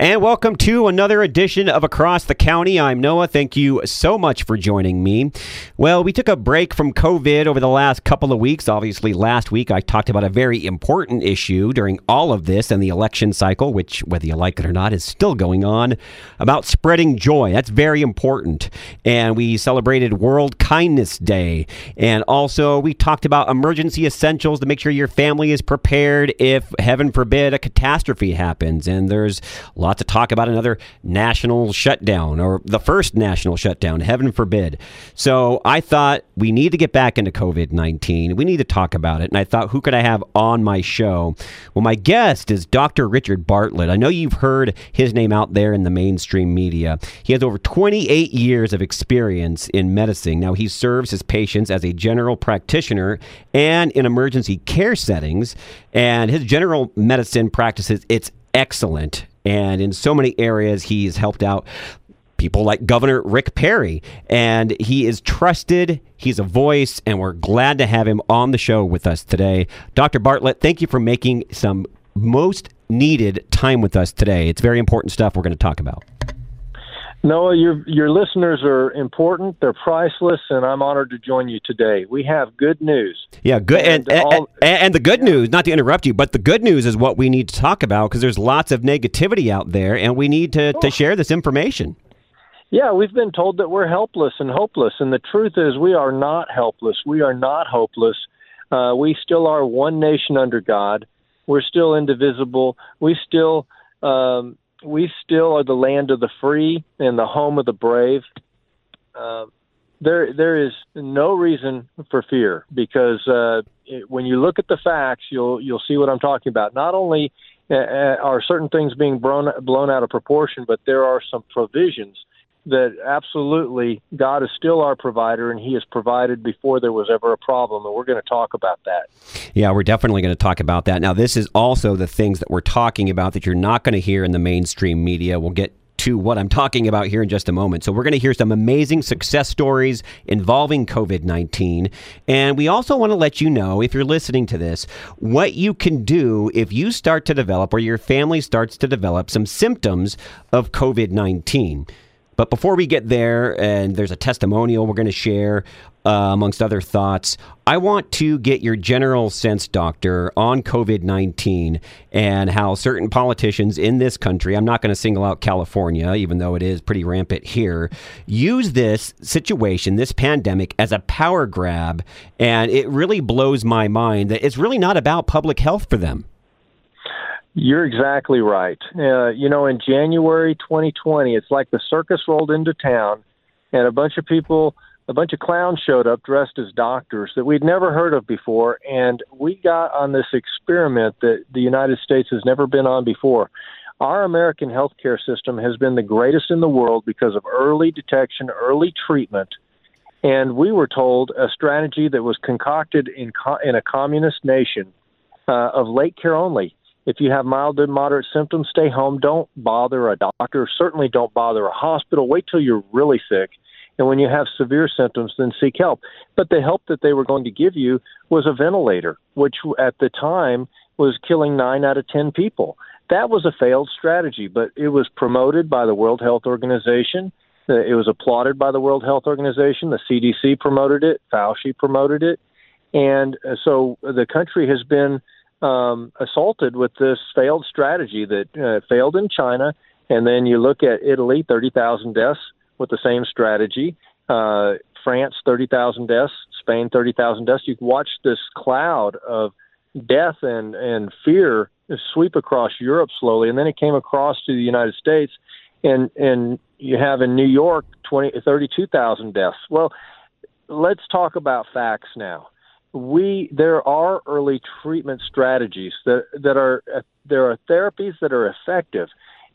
And welcome to another edition of Across the County. I'm Noah. Thank you so much for joining me. Well, we took a break from COVID over the last couple of weeks. Obviously, last week I talked about a very important issue during all of this and the election cycle, which, whether you like it or not, is still going on, about spreading joy. That's very important. And we celebrated World Kindness Day. And also, we talked about emergency essentials to make sure your family is prepared if, heaven forbid, a catastrophe happens. And there's to talk about another national shutdown or the first national shutdown, heaven forbid. So I thought we need to get back into COVID 19. We need to talk about it. And I thought, who could I have on my show? Well, my guest is Dr. Richard Bartlett. I know you've heard his name out there in the mainstream media. He has over 28 years of experience in medicine. Now, he serves his patients as a general practitioner and in emergency care settings. And his general medicine practices, it's excellent. And in so many areas, he's helped out people like Governor Rick Perry. And he is trusted, he's a voice, and we're glad to have him on the show with us today. Dr. Bartlett, thank you for making some most needed time with us today. It's very important stuff we're going to talk about. Noah, your your listeners are important. They're priceless, and I'm honored to join you today. We have good news. Yeah, good, and and, all, and, and the good yeah. news. Not to interrupt you, but the good news is what we need to talk about because there's lots of negativity out there, and we need to oh. to share this information. Yeah, we've been told that we're helpless and hopeless, and the truth is we are not helpless. We are not hopeless. Uh, we still are one nation under God. We're still indivisible. We still um, we still are the land of the free and the home of the brave. Uh, there, there is no reason for fear because uh, it, when you look at the facts, you'll you'll see what I'm talking about. Not only uh, uh are certain things being blown blown out of proportion, but there are some provisions that absolutely God is still our provider and he has provided before there was ever a problem and we're going to talk about that. Yeah, we're definitely going to talk about that. Now this is also the things that we're talking about that you're not going to hear in the mainstream media. We'll get to what I'm talking about here in just a moment. So, we're going to hear some amazing success stories involving COVID 19. And we also want to let you know, if you're listening to this, what you can do if you start to develop or your family starts to develop some symptoms of COVID 19. But before we get there, and there's a testimonial we're going to share, uh, amongst other thoughts, I want to get your general sense, Doctor, on COVID 19 and how certain politicians in this country, I'm not going to single out California, even though it is pretty rampant here, use this situation, this pandemic, as a power grab. And it really blows my mind that it's really not about public health for them. You're exactly right. Uh, you know, in January 2020, it's like the circus rolled into town, and a bunch of people, a bunch of clowns showed up dressed as doctors that we'd never heard of before, and we got on this experiment that the United States has never been on before. Our American healthcare system has been the greatest in the world because of early detection, early treatment, and we were told a strategy that was concocted in co- in a communist nation uh, of late care only if you have mild to moderate symptoms, stay home. Don't bother a doctor. Certainly don't bother a hospital. Wait till you're really sick. And when you have severe symptoms, then seek help. But the help that they were going to give you was a ventilator, which at the time was killing nine out of 10 people. That was a failed strategy, but it was promoted by the World Health Organization. It was applauded by the World Health Organization. The CDC promoted it. Fauci promoted it. And so the country has been um, assaulted with this failed strategy that uh, failed in China. And then you look at Italy, 30,000 deaths with the same strategy. Uh, France, 30,000 deaths. Spain, 30,000 deaths. You watch this cloud of death and, and fear sweep across Europe slowly. And then it came across to the United States. And, and you have in New York 20, 32,000 deaths. Well, let's talk about facts now we there are early treatment strategies that that are there are therapies that are effective,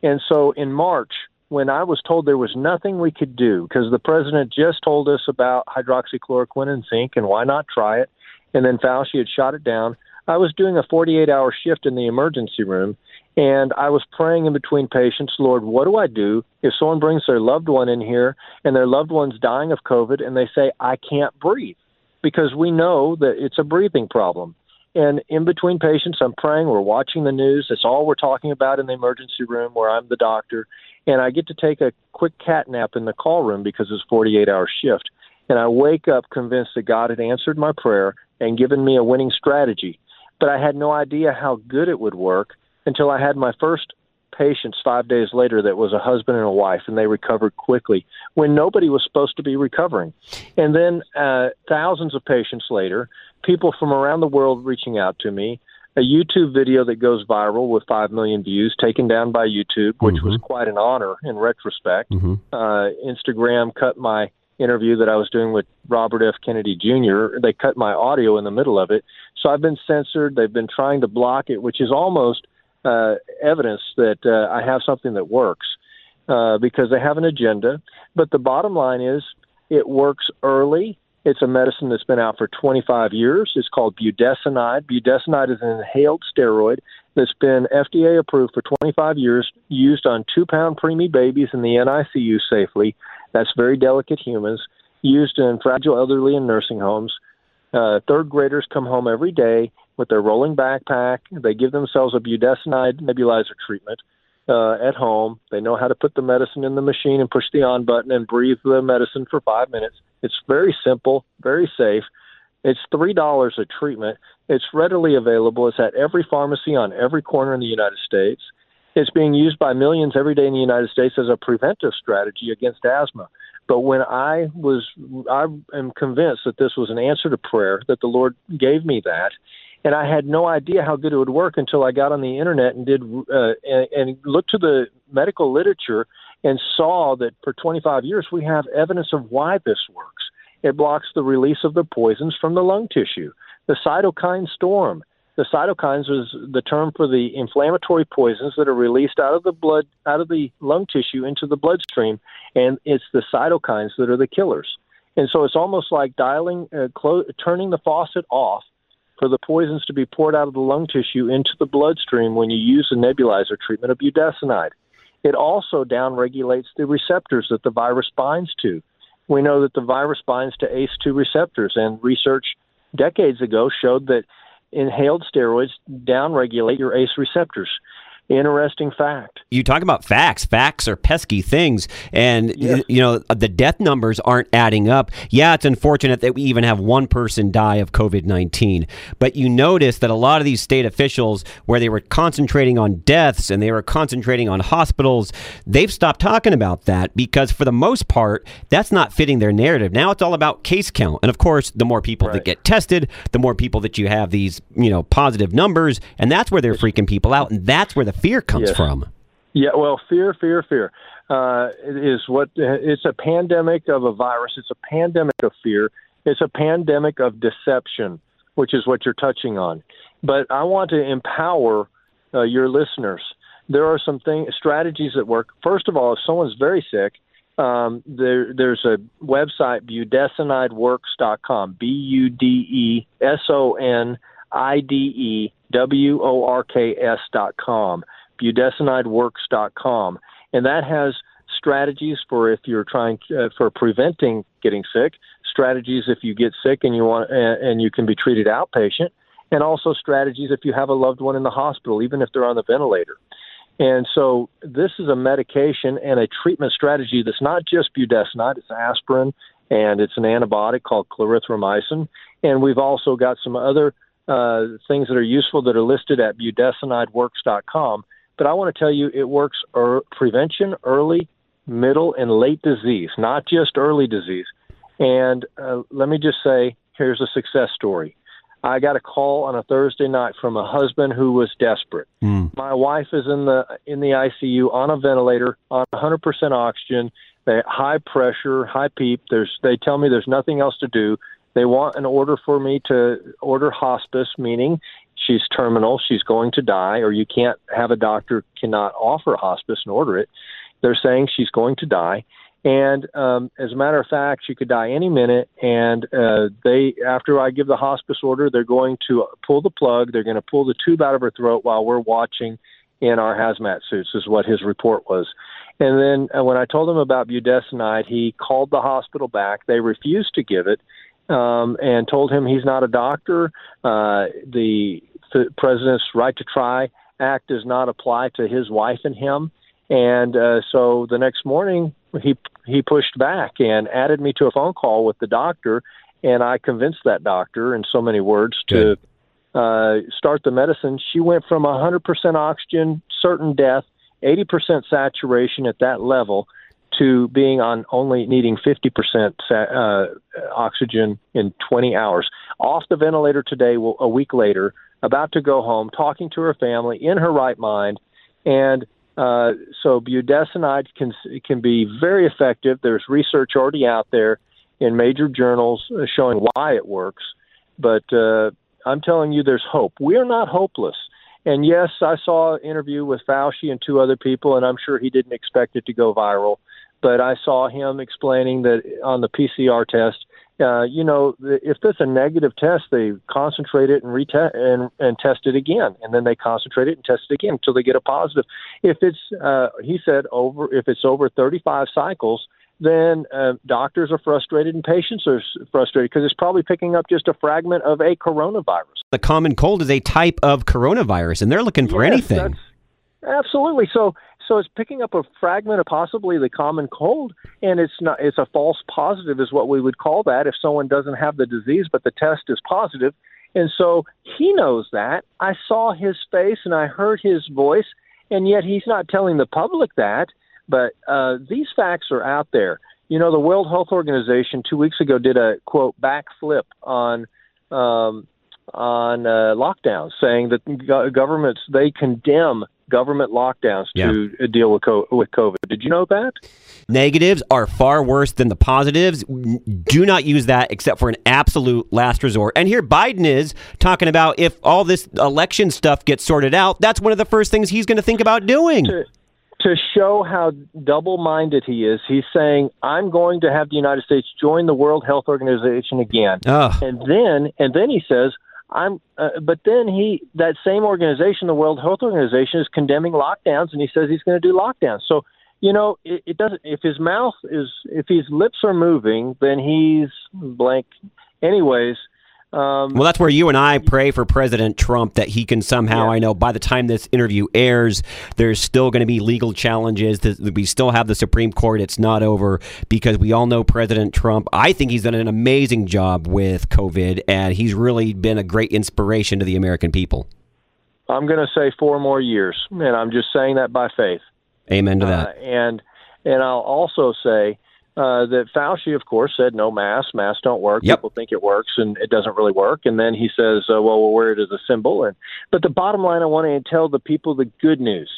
and so in March when I was told there was nothing we could do because the president just told us about hydroxychloroquine and zinc and why not try it, and then Fauci had shot it down. I was doing a 48 hour shift in the emergency room and I was praying in between patients, Lord, what do I do if someone brings their loved one in here and their loved one's dying of COVID and they say, I can't breathe? Because we know that it's a breathing problem. And in between patients, I'm praying. We're watching the news. That's all we're talking about in the emergency room where I'm the doctor. And I get to take a quick cat nap in the call room because it's a 48 hour shift. And I wake up convinced that God had answered my prayer and given me a winning strategy. But I had no idea how good it would work until I had my first patients five days later that was a husband and a wife, and they recovered quickly when nobody was supposed to be recovering. And then uh, thousands of patients later, people from around the world reaching out to me. A YouTube video that goes viral with 5 million views taken down by YouTube, which mm-hmm. was quite an honor in retrospect. Mm-hmm. Uh, Instagram cut my interview that I was doing with Robert F. Kennedy Jr. They cut my audio in the middle of it. So I've been censored. They've been trying to block it, which is almost uh, evidence that uh, I have something that works uh, because they have an agenda. But the bottom line is it works early. It's a medicine that's been out for 25 years. It's called budesonide. Budesonide is an inhaled steroid that's been FDA approved for 25 years, used on two pound preemie babies in the NICU safely. That's very delicate humans, used in fragile elderly in nursing homes. Uh, third graders come home every day with their rolling backpack. They give themselves a budesonide nebulizer treatment uh, at home. They know how to put the medicine in the machine and push the on button and breathe the medicine for five minutes. It's very simple, very safe. It's three dollars a treatment. It's readily available. It's at every pharmacy on every corner in the United States. It's being used by millions every day in the United States as a preventive strategy against asthma. But when I was, I am convinced that this was an answer to prayer, that the Lord gave me that, and I had no idea how good it would work until I got on the internet and did uh, and, and looked to the medical literature and saw that for 25 years we have evidence of why this works. It blocks the release of the poisons from the lung tissue. The cytokine storm. The cytokines is the term for the inflammatory poisons that are released out of the blood, out of the lung tissue into the bloodstream, and it's the cytokines that are the killers. And so it's almost like dialing, uh, clo- turning the faucet off for the poisons to be poured out of the lung tissue into the bloodstream when you use a nebulizer treatment of budesonide. It also downregulates the receptors that the virus binds to. We know that the virus binds to ACE2 receptors, and research decades ago showed that inhaled steroids downregulate your ACE receptors interesting fact. You talk about facts. Facts are pesky things. And, yes. you know, the death numbers aren't adding up. Yeah, it's unfortunate that we even have one person die of COVID 19. But you notice that a lot of these state officials, where they were concentrating on deaths and they were concentrating on hospitals, they've stopped talking about that because, for the most part, that's not fitting their narrative. Now it's all about case count. And, of course, the more people right. that get tested, the more people that you have these, you know, positive numbers. And that's where they're freaking people out. And that's where the fear comes yes. from. Yeah, well, fear, fear, fear uh, is what it's a pandemic of a virus. It's a pandemic of fear. It's a pandemic of deception, which is what you're touching on. But I want to empower uh, your listeners. There are some things, strategies that work. First of all, if someone's very sick, um, there, there's a website, budesonideworks.com, B U D E S O N I D E W O R K S dot com, budesonideworks dot com, and that has strategies for if you're trying uh, for preventing getting sick, strategies if you get sick and you want uh, and you can be treated outpatient, and also strategies if you have a loved one in the hospital, even if they're on the ventilator. And so this is a medication and a treatment strategy that's not just budesonide, it's aspirin and it's an antibiotic called clarithromycin. And we've also got some other uh, things that are useful that are listed at budesonideworks.com. But I want to tell you it works er- prevention, early, middle, and late disease, not just early disease. And uh, let me just say here's a success story. I got a call on a Thursday night from a husband who was desperate. Mm. My wife is in the in the ICU on a ventilator on 100% oxygen, high pressure, high PEEP. There's they tell me there's nothing else to do. They want an order for me to order hospice, meaning she's terminal, she's going to die, or you can't have a doctor cannot offer hospice and order it. They're saying she's going to die. And um, as a matter of fact, she could die any minute. And uh, they, after I give the hospice order, they're going to pull the plug. They're going to pull the tube out of her throat while we're watching in our hazmat suits. Is what his report was. And then uh, when I told him about budesonide, he called the hospital back. They refused to give it um, and told him he's not a doctor. Uh, the, the president's right to try act does not apply to his wife and him. And uh, so the next morning, he he pushed back and added me to a phone call with the doctor, and I convinced that doctor in so many words to uh, start the medicine. She went from 100% oxygen, certain death, 80% saturation at that level, to being on only needing 50% uh, oxygen in 20 hours. Off the ventilator today, a week later, about to go home, talking to her family in her right mind, and uh, so budesonide can can be very effective. There's research already out there in major journals showing why it works, but uh, I'm telling you, there's hope. We are not hopeless. And yes, I saw an interview with Fauci and two other people, and I'm sure he didn't expect it to go viral. But I saw him explaining that on the PCR test, uh, you know, if it's a negative test, they concentrate it and retest and, and test it again, and then they concentrate it and test it again until they get a positive. If it's, uh, he said, over if it's over 35 cycles, then uh, doctors are frustrated and patients are frustrated because it's probably picking up just a fragment of a coronavirus. The common cold is a type of coronavirus, and they're looking for yes, anything. Absolutely. So, so it's picking up a fragment of possibly the common cold, and it's not. It's a false positive, is what we would call that if someone doesn't have the disease, but the test is positive. And so he knows that. I saw his face and I heard his voice, and yet he's not telling the public that. But uh, these facts are out there. You know, the World Health Organization two weeks ago did a quote backflip on um, on uh, lockdowns, saying that go- governments they condemn government lockdowns yeah. to deal with with COVID. Did you know that? Negatives are far worse than the positives. Do not use that except for an absolute last resort. And here Biden is talking about if all this election stuff gets sorted out, that's one of the first things he's going to think about doing. To, to show how double minded he is, he's saying, I'm going to have the United States join the World Health Organization again. And then and then he says, I'm uh, but then he that same organization, the World Health Organization, is condemning lockdowns and he says he's going to do lockdowns. So, you know, it, it doesn't if his mouth is if his lips are moving, then he's blank. Anyways, um, well, that's where you and I pray for President Trump that he can somehow. Yeah. I know by the time this interview airs, there's still going to be legal challenges. We still have the Supreme Court. It's not over because we all know President Trump. I think he's done an amazing job with COVID, and he's really been a great inspiration to the American people. I'm going to say four more years, and I'm just saying that by faith. Amen to that. Uh, and and I'll also say uh, that Fauci, of course, said no masks. Masks don't work. Yep. People think it works, and it doesn't really work. And then he says, uh, "Well, we'll wear it as a symbol." And but the bottom line, I want to tell the people the good news.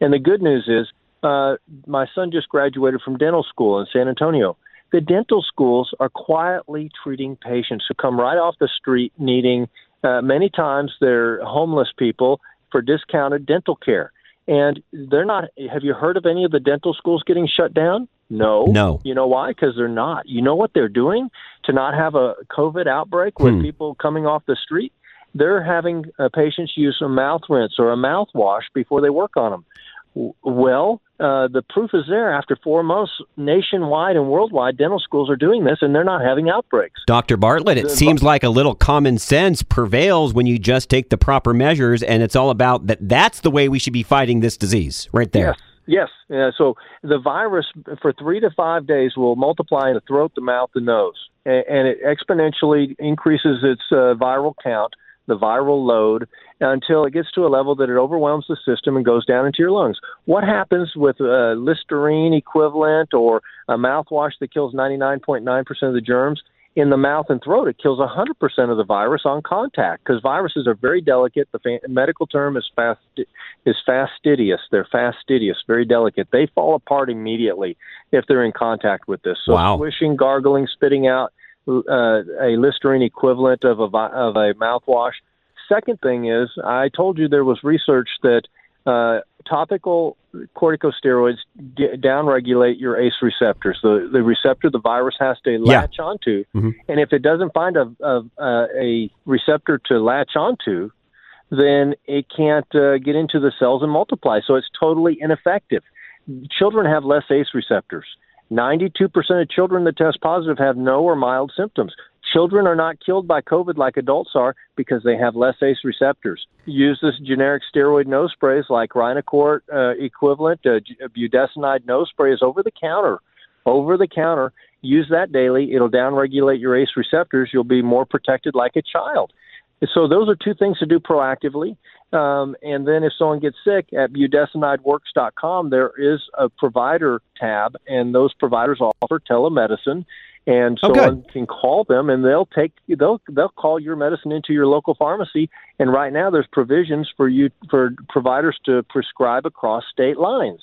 And the good news is, uh, my son just graduated from dental school in San Antonio. The dental schools are quietly treating patients who come right off the street needing. Uh, many times, they're homeless people for discounted dental care and they're not. Have you heard of any of the dental schools getting shut down? No. No. You know why? Because they're not. You know what they're doing to not have a COVID outbreak with hmm. people coming off the street? They're having uh, patients use a mouth rinse or a mouthwash before they work on them. Well, uh, the proof is there. After four months, nationwide and worldwide, dental schools are doing this, and they're not having outbreaks. Dr. Bartlett, it the, seems like a little common sense prevails when you just take the proper measures, and it's all about that. That's the way we should be fighting this disease, right there. Yes. Yes. Yeah, so the virus for three to five days will multiply in the throat, the mouth, the nose, and, and it exponentially increases its uh, viral count the viral load until it gets to a level that it overwhelms the system and goes down into your lungs. What happens with a Listerine equivalent or a mouthwash that kills 99.9% of the germs? In the mouth and throat, it kills 100% of the virus on contact because viruses are very delicate. The fa- medical term is fast is fastidious. They're fastidious, very delicate. They fall apart immediately if they're in contact with this. So wow. swishing, gargling, spitting out uh, a Listerine equivalent of a of a mouthwash. Second thing is, I told you there was research that uh, topical corticosteroids d- downregulate your ACE receptors, the the receptor the virus has to latch yeah. onto, mm-hmm. and if it doesn't find a, a a receptor to latch onto, then it can't uh, get into the cells and multiply. So it's totally ineffective. Children have less ACE receptors. 92% of children that test positive have no or mild symptoms. Children are not killed by COVID like adults are because they have less ACE receptors. Use this generic steroid nose sprays like Rhinocort uh, equivalent. Uh, budesonide nose spray is over the counter. Over the counter. Use that daily. It'll downregulate your ACE receptors. You'll be more protected like a child. So those are two things to do proactively. Um, and then if someone gets sick at budesonideworks.com, there is a provider tab, and those providers offer telemedicine. And Oh, someone can call them, and they'll take they'll they'll call your medicine into your local pharmacy. And right now, there's provisions for you for providers to prescribe across state lines.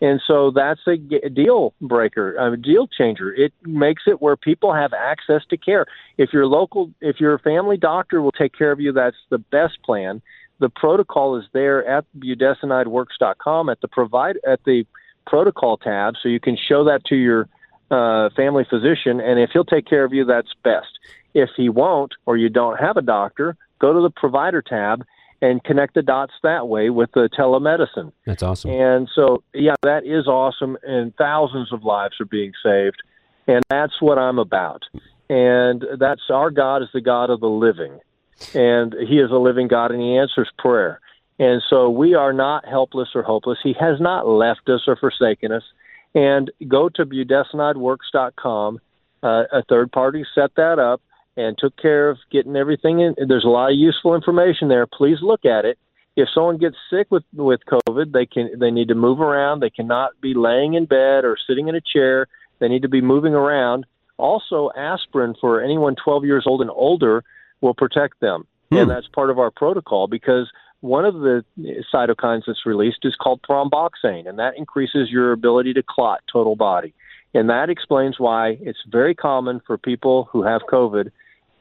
And so that's a deal breaker, a deal changer. It makes it where people have access to care. If your local, if your family doctor will take care of you, that's the best plan. The protocol is there at budesonideworks.com at the provide at the protocol tab, so you can show that to your uh, family physician, and if he'll take care of you, that's best. If he won't, or you don't have a doctor, go to the provider tab and connect the dots that way with the telemedicine. That's awesome. And so, yeah, that is awesome, and thousands of lives are being saved, and that's what I'm about. And that's our God is the God of the living, and He is a living God, and He answers prayer. And so we are not helpless or hopeless. He has not left us or forsaken us. And go to budesonideworks.com. Uh, a third party set that up and took care of getting everything in. There's a lot of useful information there. Please look at it. If someone gets sick with with COVID, they can they need to move around. They cannot be laying in bed or sitting in a chair. They need to be moving around. Also, aspirin for anyone 12 years old and older will protect them, Hmm. and that's part of our protocol because one of the cytokines that's released is called thromboxane, and that increases your ability to clot total body. And that explains why it's very common for people who have COVID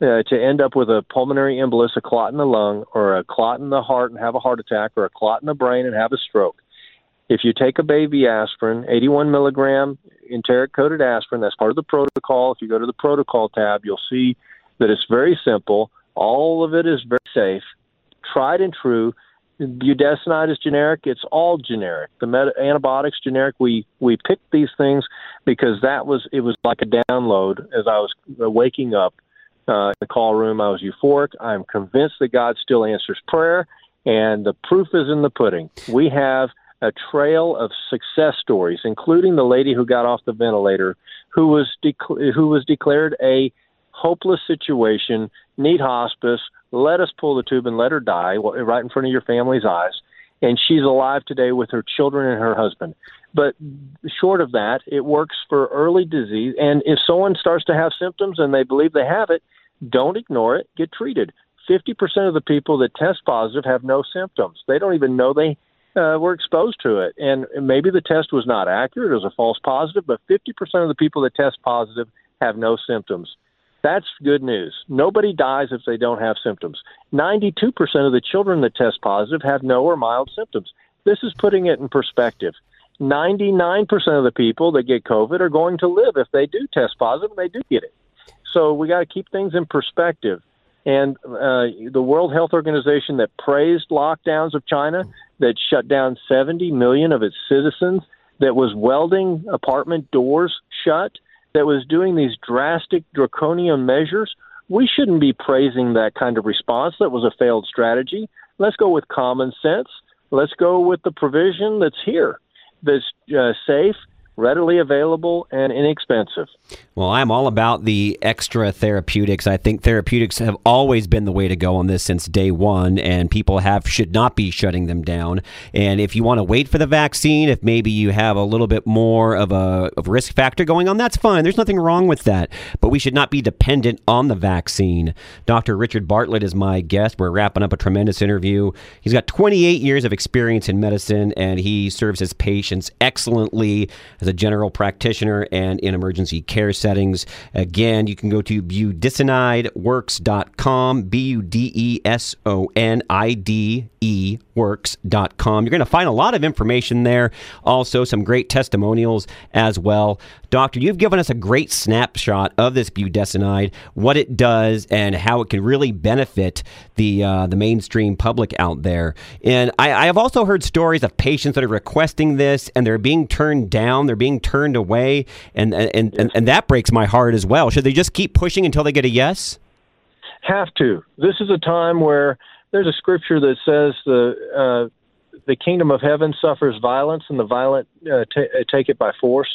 uh, to end up with a pulmonary embolus, a clot in the lung, or a clot in the heart and have a heart attack, or a clot in the brain and have a stroke. If you take a baby aspirin, 81 milligram enteric coated aspirin, that's part of the protocol. If you go to the protocol tab, you'll see that it's very simple. All of it is very safe, tried and true. Budesonide is generic. It's all generic. The med- antibiotics generic. We we picked these things because that was it was like a download as I was waking up uh, in the call room. I was euphoric. I'm convinced that God still answers prayer, and the proof is in the pudding. We have a trail of success stories, including the lady who got off the ventilator, who was who was declared a hopeless situation, need hospice. Let us pull the tube and let her die right in front of your family's eyes. And she's alive today with her children and her husband. But short of that, it works for early disease. And if someone starts to have symptoms and they believe they have it, don't ignore it. Get treated. 50% of the people that test positive have no symptoms. They don't even know they uh, were exposed to it. And maybe the test was not accurate, it was a false positive, but 50% of the people that test positive have no symptoms. That's good news. Nobody dies if they don't have symptoms. 92% of the children that test positive have no or mild symptoms. This is putting it in perspective. 99% of the people that get COVID are going to live if they do test positive and they do get it. So we got to keep things in perspective. And uh, the World Health Organization that praised lockdowns of China, that shut down 70 million of its citizens, that was welding apartment doors shut, that was doing these drastic draconian measures, we shouldn't be praising that kind of response. That was a failed strategy. Let's go with common sense. Let's go with the provision that's here, that's uh, safe, readily available, and inexpensive. Well, I'm all about the extra therapeutics. I think therapeutics have always been the way to go on this since day one, and people have should not be shutting them down. And if you want to wait for the vaccine, if maybe you have a little bit more of a of risk factor going on, that's fine. There's nothing wrong with that. But we should not be dependent on the vaccine. Dr. Richard Bartlett is my guest. We're wrapping up a tremendous interview. He's got 28 years of experience in medicine, and he serves his patients excellently as a general practitioner and in emergency care settings. Again, you can go to budesonideworks.com, B U D E S O N I D E works.com. You're going to find a lot of information there, also some great testimonials as well. Doctor, you've given us a great snapshot of this budesonide, what it does, and how it can really benefit the uh, the mainstream public out there. And I, I have also heard stories of patients that are requesting this and they're being turned down. They're being turned away, and and, and, and that breaks my heart as well. Should they just keep pushing until they get a yes? Have to. This is a time where there's a scripture that says the uh, the kingdom of heaven suffers violence, and the violent uh, t- take it by force.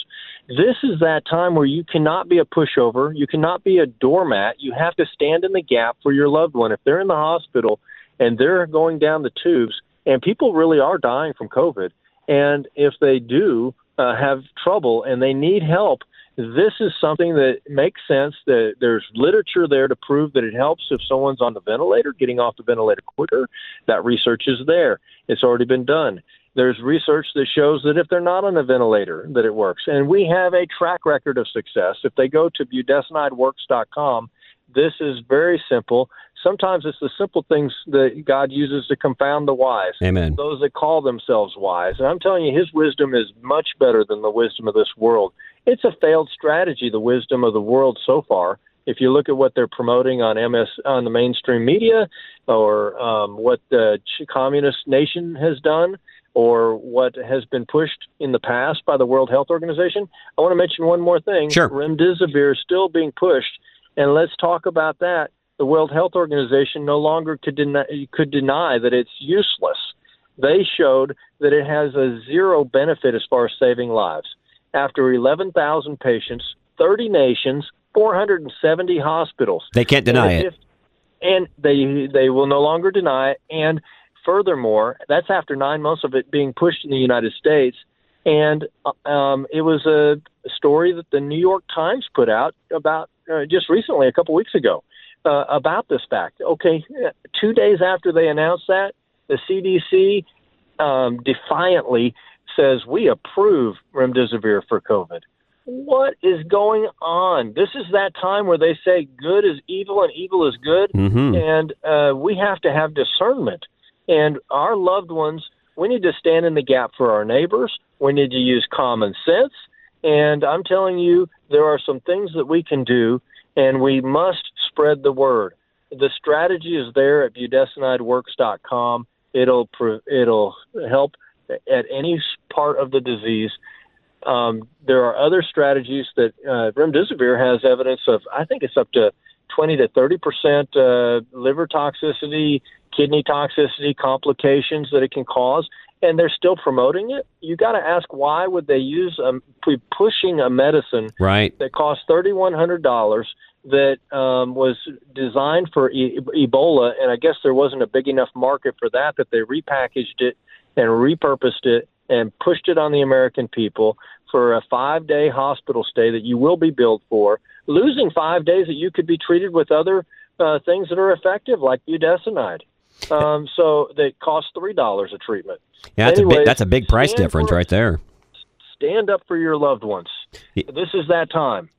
This is that time where you cannot be a pushover. You cannot be a doormat. You have to stand in the gap for your loved one. If they're in the hospital and they're going down the tubes, and people really are dying from COVID, and if they do uh, have trouble and they need help, this is something that makes sense. That there's literature there to prove that it helps if someone's on the ventilator, getting off the ventilator quicker. That research is there. It's already been done. There's research that shows that if they're not on a ventilator, that it works. And we have a track record of success. If they go to budesonideworks.com, this is very simple sometimes it's the simple things that God uses to confound the wise. Amen. Those that call themselves wise. And I'm telling you, his wisdom is much better than the wisdom of this world. It's a failed strategy, the wisdom of the world so far. If you look at what they're promoting on MS on the mainstream media, or um, what the communist nation has done, or what has been pushed in the past by the World Health Organization, I want to mention one more thing. Sure. Remdesivir is still being pushed, and let's talk about that the World Health Organization no longer could deny, could deny that it's useless. They showed that it has a zero benefit as far as saving lives. After 11,000 patients, 30 nations, 470 hospitals. They can't deny and it. and they they will no longer deny it. And furthermore, that's after nine months of it being pushed in the United States. And um, it was a story that the New York Times put out about uh, just recently, a couple weeks ago uh, about this fact. Okay, two days after they announced that, the CDC um, defiantly says we approve remdesivir for COVID. What is going on? This is that time where they say good is evil and evil is good, mm-hmm. and uh, we have to have discernment. And our loved ones, we need to stand in the gap for our neighbors. We need to use common sense. And I'm telling you, there are some things that we can do, and we must spread the word. The strategy is there at budesonideworks.com. It'll it'll help at any part of the disease. Um, there are other strategies that uh, remdesivir has evidence of. I think it's up to 20 to 30 percent uh, liver toxicity, kidney toxicity, complications that it can cause, and they're still promoting it. You got to ask why would they use um, pushing a medicine right. that costs thirty one hundred dollars that um, was designed for e- Ebola, and I guess there wasn't a big enough market for that that they repackaged it and repurposed it and pushed it on the American people for a five day hospital stay that you will be billed for, losing five days that you could be treated with other uh, things that are effective, like budesonide. Um, so they cost three dollars a treatment. Yeah, that's Anyways, a big that's a big price difference for, right there. Stand up for your loved ones. This is that time.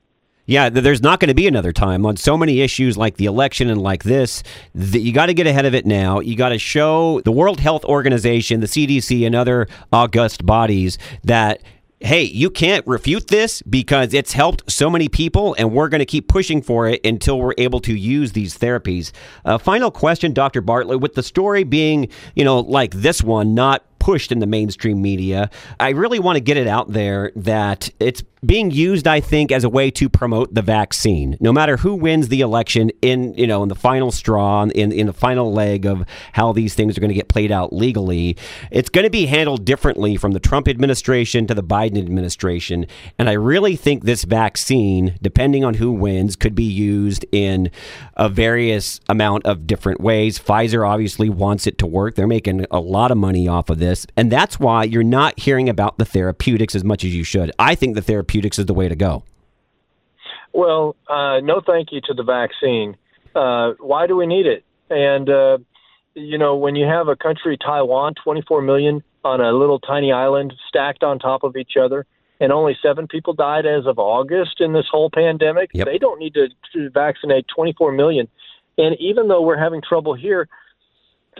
Yeah, there's not going to be another time on so many issues like the election and like this. That you got to get ahead of it now. You got to show the World Health Organization, the CDC, and other august bodies that hey, you can't refute this because it's helped so many people, and we're going to keep pushing for it until we're able to use these therapies. Uh, final question, Dr. Bartlett, with the story being, you know, like this one, not pushed in the mainstream media. I really want to get it out there that it's being used, I think, as a way to promote the vaccine. No matter who wins the election in, you know, in the final straw, in, in the final leg of how these things are going to get played out legally, it's going to be handled differently from the Trump administration to the Biden administration. And I really think this vaccine, depending on who wins, could be used in a various amount of different ways. Pfizer obviously wants it to work. They're making a lot of money off of this. And that's why you're not hearing about the therapeutics as much as you should. I think the therapeutics is the way to go. Well, uh, no thank you to the vaccine. Uh, why do we need it? And, uh, you know, when you have a country, Taiwan, 24 million on a little tiny island stacked on top of each other, and only seven people died as of August in this whole pandemic, yep. they don't need to, to vaccinate 24 million. And even though we're having trouble here,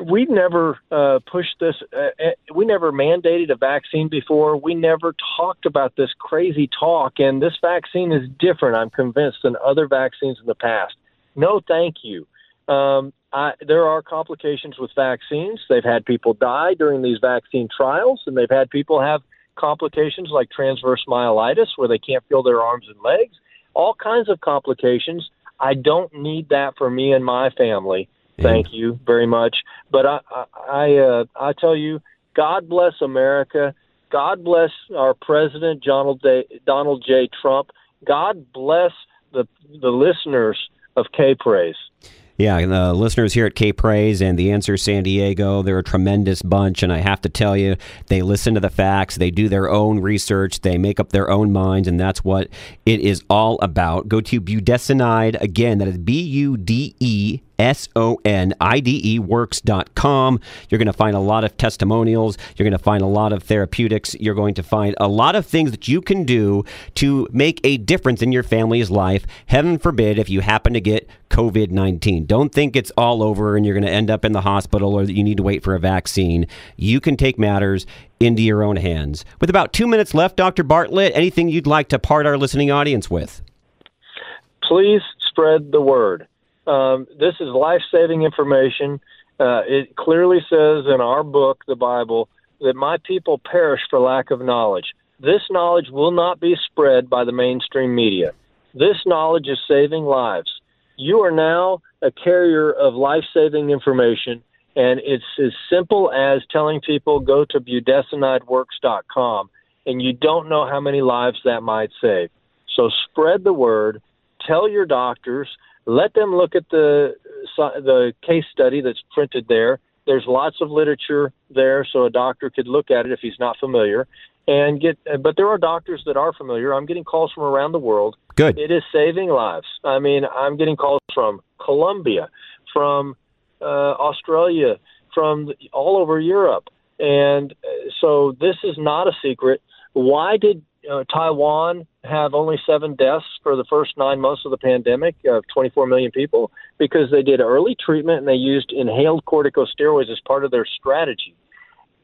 we never uh, pushed this. Uh, uh, we never mandated a vaccine before. We never talked about this crazy talk. And this vaccine is different, I'm convinced, than other vaccines in the past. No, thank you. Um, I, there are complications with vaccines. They've had people die during these vaccine trials, and they've had people have complications like transverse myelitis, where they can't feel their arms and legs, all kinds of complications. I don't need that for me and my family. Thank you very much. But I, I, I, uh, I tell you, God bless America. God bless our president, Donald J. Donald J. Trump. God bless the the listeners of K Praise. Yeah, the listeners here at K Praise and the Answer San Diego, they're a tremendous bunch. And I have to tell you, they listen to the facts, they do their own research, they make up their own minds, and that's what it is all about. Go to Budesonide, again, that is B U D E S O N I D E works.com. You're going to find a lot of testimonials. You're going to find a lot of therapeutics. You're going to find a lot of things that you can do to make a difference in your family's life. Heaven forbid if you happen to get COVID 19. Don't think it's all over and you're going to end up in the hospital or that you need to wait for a vaccine. You can take matters into your own hands. With about two minutes left, Dr. Bartlett, anything you'd like to part our listening audience with? Please spread the word. Um, this is life saving information. Uh, it clearly says in our book, the Bible, that my people perish for lack of knowledge. This knowledge will not be spread by the mainstream media. This knowledge is saving lives. You are now a carrier of life saving information, and it's as simple as telling people go to budesonideworks.com, and you don't know how many lives that might save. So spread the word, tell your doctors, let them look at the the case study that's printed there. There's lots of literature there, so a doctor could look at it if he's not familiar and get. But there are doctors that are familiar. I'm getting calls from around the world. Good. It is saving lives. I mean, I'm getting calls from Colombia, from uh, Australia, from all over Europe, and uh, so this is not a secret. Why did uh, Taiwan have only seven deaths for the first nine months of the pandemic of 24 million people because they did early treatment and they used inhaled corticosteroids as part of their strategy.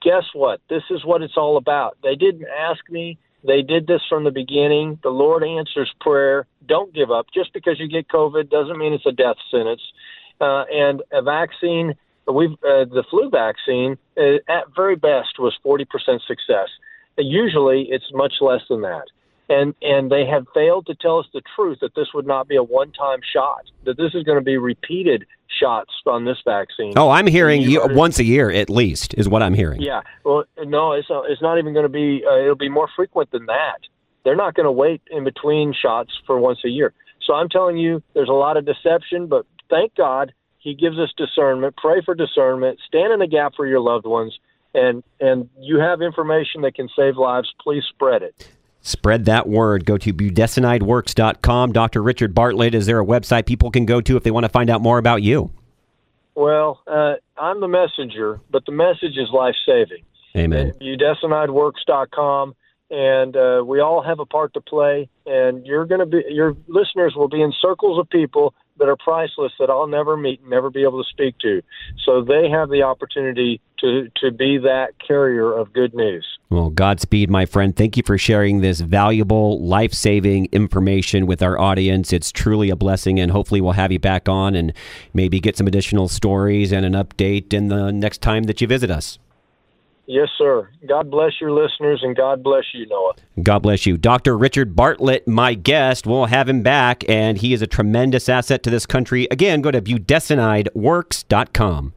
Guess what? This is what it's all about. They didn't ask me. They did this from the beginning. The Lord answers prayer. Don't give up. Just because you get COVID doesn't mean it's a death sentence. Uh, and a vaccine, we've uh, the flu vaccine uh, at very best was 40% success. Usually, it's much less than that and and they have failed to tell us the truth that this would not be a one-time shot that this is going to be repeated shots on this vaccine. Oh i'm hearing you, once a year at least is what i'm hearing. Yeah well no it's not, it's not even going to be uh, it'll be more frequent than that. They're not going to wait in between shots for once a year. So i'm telling you there's a lot of deception but thank god he gives us discernment. Pray for discernment. Stand in the gap for your loved ones. And and you have information that can save lives. Please spread it Spread that word. Go to budesonideworks.com. Dr. Richard Bartlett, is there a website people can go to if they want to find out more about you? Well, uh, I'm the messenger, but the message is life saving. Amen. Budesonideworks.com, and uh, we all have a part to play. And you're going to be, your listeners will be in circles of people that are priceless that I'll never meet never be able to speak to. So they have the opportunity to, to be that carrier of good news. Well, Godspeed, my friend. Thank you for sharing this valuable, life saving information with our audience. It's truly a blessing, and hopefully, we'll have you back on and maybe get some additional stories and an update in the next time that you visit us. Yes, sir. God bless your listeners and God bless you, Noah. God bless you. Dr. Richard Bartlett, my guest. We'll have him back, and he is a tremendous asset to this country. Again, go to budesonideworks.com.